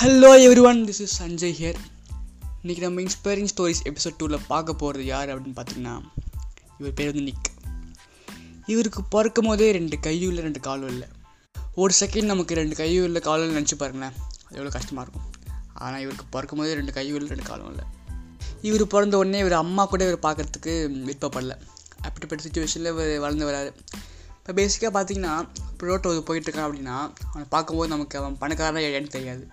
Hello everyone this is Sanjay here இன்றைக்கி நம்ம inspiring stories episode டூவில் பார்க்க போகிறது யார் அப்படின்னு பார்த்தீங்கன்னா இவர் பேர் வந்து நிக் இவருக்கு பிறக்கும் போதே ரெண்டு கையும் இல்லை ரெண்டு காலும் இல்லை ஒரு செகண்ட் நமக்கு ரெண்டு கையும் இல்லை காலும் இல்லை நினச்சி பாருங்களேன் அது எவ்வளோ கஷ்டமாக இருக்கும். ஆனால் இவருக்கு பிறக்கும் போதே ரெண்டு கையும் இல்லை ரெண்டு காலும் இல்லை இவர் பிறந்த உடனே இவர் அம்மா கூட இவர் பார்க்குறதுக்கு விருப்பப்படல. அப்படிப்பட்ட சுச்சுவேஷனில் இவர் வளர்ந்து வராரு. இப்போ பேசிக்காக பார்த்தீங்கன்னா இப்போ ரோட்டோ போயிட்டுருக்கான் அப்படின்னா அவனை பார்க்கும்போது நமக்கு அவன் பணக்காரனா ஏன்னு தெரியாது.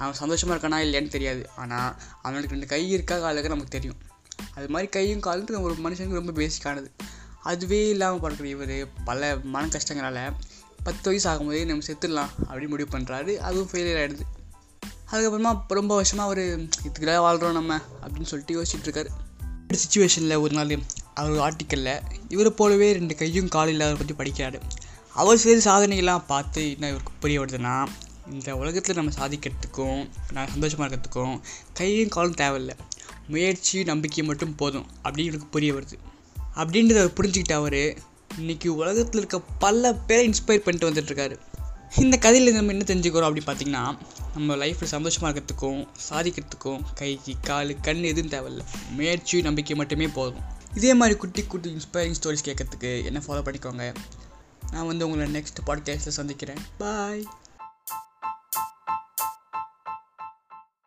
அவன் சந்தோஷமாக இருக்கானா இல்லையான்னு தெரியாது. ஆனால் அவனுக்கு ரெண்டு கை இருக்கா காலுக்கு நமக்கு தெரியும். அது மாதிரி கையும் காலும் ஒரு மனுஷனுக்கு ரொம்ப பேசிக்கானது அதுவே இல்லாமல் பண்ணுற இவர் பல மன கஷ்டங்களால் பத்து வயசு ஆகும்போதே நம்ம செத்துடலாம் அப்படின்னு முடிவு பண்ணுறாரு அதுவும் ஃபெயிலியர் ஆகிடுது அதுக்கப்புறமா ரொம்ப வருஷமாக அவர் இதுக்குலாம் வாழ்கிறோம் நம்ம அப்படின்னு சொல்லிட்டு யோசிச்சுட்டு இருக்காரு. சுச்சுவேஷனில் ஒரு நாள் அவர் ஆர்டிக்கலில் இவரை போலவே ரெண்டு கையும் காலும் இல்லாத பற்றி படிக்கிறாரு. அவர் செய்த சாதனைகள்லாம் பார்த்து என்ன இவருக்கு புரிய வருதுன்னா இந்த உலகத்தில் நம்ம சாதிக்கிறதுக்கும் நான் சந்தோஷமாக இருக்கிறதுக்கும் கையும் காலும் தேவையில்லை. முயற்சி நம்பிக்கை மட்டும் போதும். அப்படின்னு இவருக்கு புரிய வருது. அப்படின்றத அவர் புரிஞ்சுக்கிட்ட அவர் இன்றைக்கி உலகத்தில் இருக்க பல பேரை இன்ஸ்பயர் பண்ணிட்டு வந்துட்டுருக்காரு இந்த கதையில் நம்ம என்ன தெரிஞ்சுக்கிறோம் அப்படின்னு பார்த்தீங்கன்னா நம்ம லைஃப்பில் சந்தோஷமாக இருக்கிறதுக்கும் சாதிக்கிறதுக்கும் கைக்கு காலு கண் எதுவும் தேவையில்ல. முயற்சி நம்பிக்கை மட்டுமே போதும். இதே மாதிரி குட்டி குட்டி இன்ஸ்பைரிங் ஸ்டோரிஸ் கேட்கறதுக்கு என்ன ஃபாலோ பண்ணிக்கோங்க. நான் வந்து உங்களை நெக்ஸ்ட் பாட்காஸ்ட்டில் சந்திக்கிறேன். பாய்